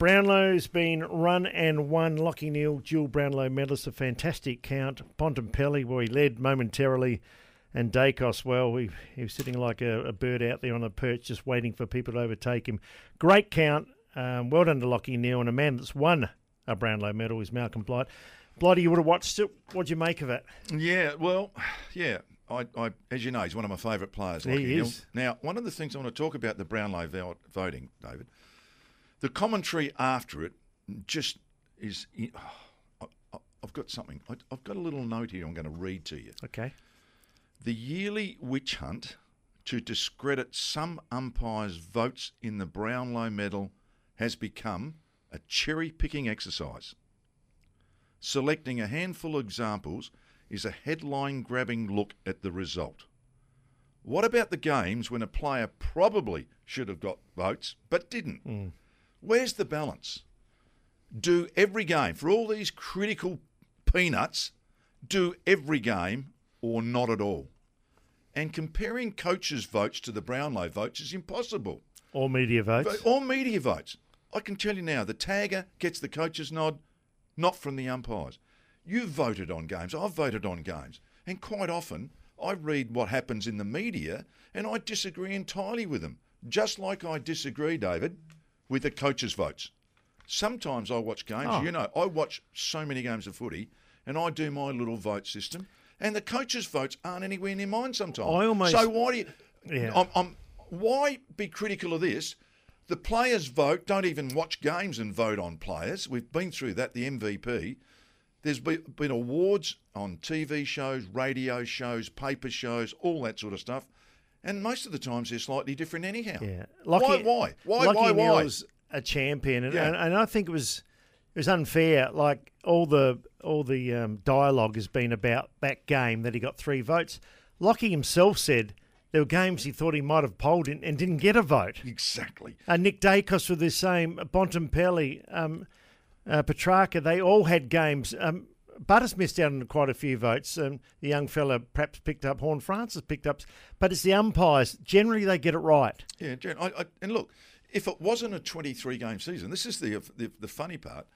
Brownlow's been run and won. Lachie Neale, dual Brownlow medalist, a fantastic count. Bontempelli, where he led momentarily, and Daicos, well, he, he was sitting like a, a, bird out there on a perch, just waiting for people to overtake him. Great count. Um, well done to Lachie Neale, and a man that's won a Brownlow medal is Malcolm Blight. Blighty, you would have watched it. What'd you make of it? Yeah, well, yeah. I, I, as you know, he's one of my favourite players. He Lachie is. Neale. Now, one of the things I want to talk about the Brownlow voting, David – the commentary after it just is. Oh, I've got something. I've got a little note here I'm going to read to you. Okay. The yearly witch hunt to discredit some umpires' votes in the Brownlow medal has become a cherry picking exercise. Selecting a handful of examples is a headline grabbing look at the result. What about the games when a player probably should have got votes but didn't? Mm. Where's the balance? Do every game, for all these critical peanuts, do every game or not at all. And comparing coaches' votes to the Brownlow votes is impossible. All media votes. All media votes. I can tell you now, the tagger gets the coach's nod, not from the umpires. You've voted on games. I've voted on games. And quite often, I read what happens in the media and I disagree entirely with them. Just like I disagree, David, with the coaches' votes. Sometimes I watch games. Oh. You know, I watch so many games of footy, and I do my little vote system, and the coaches' votes aren't anywhere near mine. Sometimes. I almost. So why do you? Yeah. I'm, I'm, why be critical of this? The players vote. Don't even watch games and vote on players. We've been through that. The MVP. There's been, been awards on TV shows, radio shows, paper shows, all that sort of stuff. And most of the times they're slightly different anyhow. Yeah. Lachie, why? Why? Why? Lachie why? Why? was a champion, and, Yeah. and, and I think it was it was unfair. Like all the all the um, dialogue has been about that game that he got three votes. Lachie himself said there were games he thought he might have polled in and didn't get a vote. Exactly. Uh, Nick Daicos with the same, Bontempelli, um, uh, Petracca, they all had games. Um, Butters missed out on quite a few votes. Um, the young fella perhaps picked up, Horne-Francis picked up, but it's the umpires. Generally, they get it right. Yeah, I, I, and look, if it wasn't a 23 game season, this is the, the, the funny part.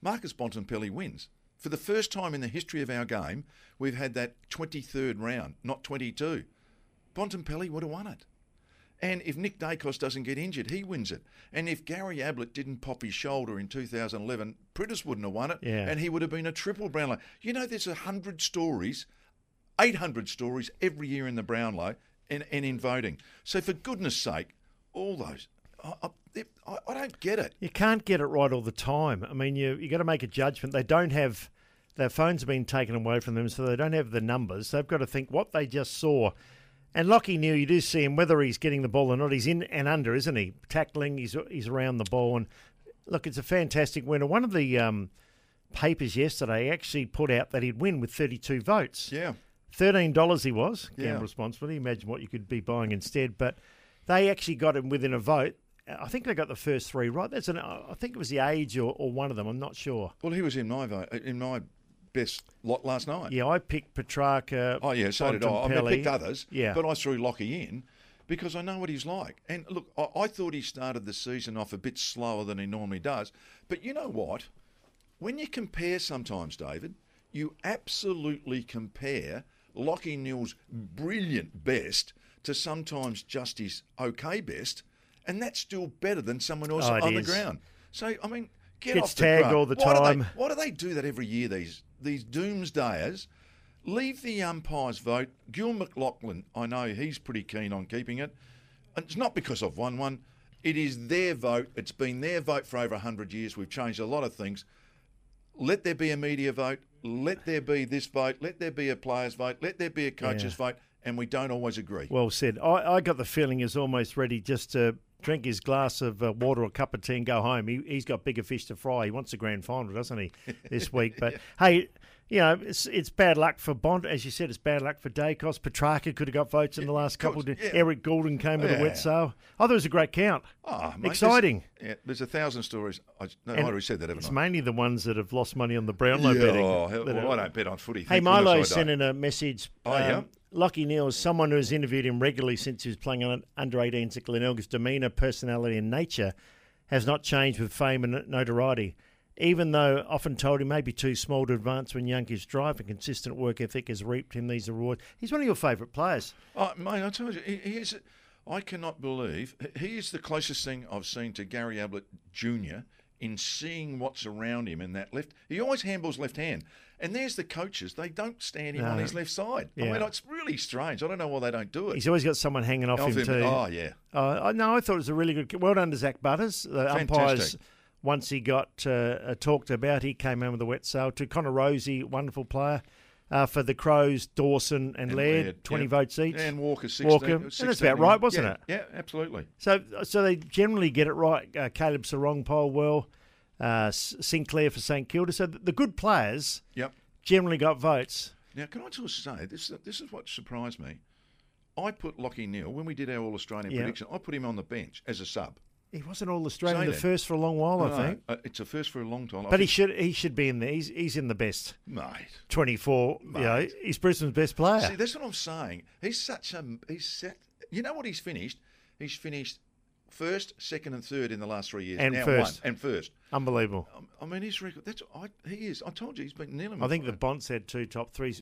Marcus Bontempelli wins. For the first time in the history of our game, we've had that 23rd round, not 22. Bontempelli would have won it. And if Nick Daicos doesn't get injured, he wins it. And if Gary Ablett didn't pop his shoulder in 2011, Priddis wouldn't have won it. Yeah. And he would have been a triple Brownlow. You know, there's 100 stories, 800 stories every year in the Brownlow and, and in voting. So for goodness sake, all those. I, I, I don't get it. You can't get it right all the time. I mean, you you got to make a judgment. They don't have their phones have been taken away from them, so they don't have the numbers. They've got to think what they just saw. And Lachie knew you do see him whether he's getting the ball or not. He's in and under, isn't he? Tackling, he's he's around the ball, and look, it's a fantastic winner. One of the um, papers yesterday actually put out that he'd win with 32 votes. Yeah. Thirteen dollars he was Yeah. gamble responsibly. Imagine what you could be buying instead. But they actually got him within a vote. I think they got the first three right. That's an. I think it was the age or, or one of them. I'm not sure. Well, he was in my vote, in my best lot last night. Yeah, I picked Petracca. Oh yeah, so did I. I, mean, I picked others, Yeah, but I threw Lachie in because I know what he's like. And look, I, I thought he started the season off a bit slower than he normally does. But you know what? When you compare sometimes, David, you absolutely compare Lachie Neale's brilliant best to sometimes just his okay best, and that's still better than someone else Oh, on is. the ground. So I mean, get Gets off the tagged all the Why do they- time. why do they do that every year? These these doomsdayers leave the umpires vote. Gill McLachlan, I know he's pretty keen on keeping it. And it's not because I've won one. It is their vote. It's been their vote for over hundred years. We've changed a lot of things. Let there be a media vote. Let there be this vote. Let there be a players vote. Let there be a coaches Yeah. vote. And we don't always agree. well said. I, I got the feeling he's almost ready just to drink his glass of uh, water or cup of tea and go home. He, he's got bigger fish to fry. He wants a grand final, doesn't he, this week? But hey, you know, it's it's bad luck for Bond. As you said, it's bad luck for Daicos. Petracca could have got votes in the last couple. Of, yeah. Errol Gulden came with a wet sail. Oh, there was a great count. Oh, mate, Exciting. There's, yeah, there's a thousand stories. I, no, I already said that, haven't It's I? mainly the ones that have lost money on the Brownlow yeah, betting. oh, well, are- I don't bet on footy. Hey, Thank goodness Milo I sent in a message. Oh, yeah? Lachie Neale is someone who has interviewed him regularly since he was playing under 18s at Glenelg's demeanour, personality, and nature has not changed with fame and notoriety. Even though often told he may be too small to advance when young, his drive and consistent work ethic has reaped him these awards. He's one of your favourite players. Oh, mate, I told you, he, he is. I cannot believe he is the closest thing I've seen to Gary Ablett Jr. in seeing what's around him in that left. He always handballs left hand, and there's the coaches. They don't stand him on his left side. I mean, it's really strange. I don't know why they don't do it. He's always got someone hanging off, him, him. too. Oh, yeah. Uh, I- no, I thought it was a really good. Well done to Zak Butters. The umpires, Fantastic. once he got uh, uh, talked about, he came in with a wet sail to Connor Rozee, wonderful player. Uh, for the Crows, Dawson and, And Laird, Laird, 20 yeah. votes each. And Walker, 16. Walker. And that's about right, wasn't yeah, it? Yeah, absolutely. So, so they generally get it right. Uh, Caleb Serong poll well, uh, Sinclair for St Kilda. So the, good players Yep. generally got votes. Now, can I just say this? This is what surprised me. I put Lachie Neale when we did our All Australian Yeah. prediction. I put him on the bench as a sub. He wasn't all Australian, Say the first for a long while, I think. uh, it's a first for a long time. I But he think- should he should be in there. He's he's in the best mate. twenty four. You know, Mate. he's Brisbane's best player. See, that's what I'm saying. He's such a he's set. You know what he's finished? He's finished first, second, and third in the last three years. And now first. one, and first. Unbelievable. Um, I mean, his record. That's I, he is. I told you, he's been kneeling. I think the Bonds had two top threes.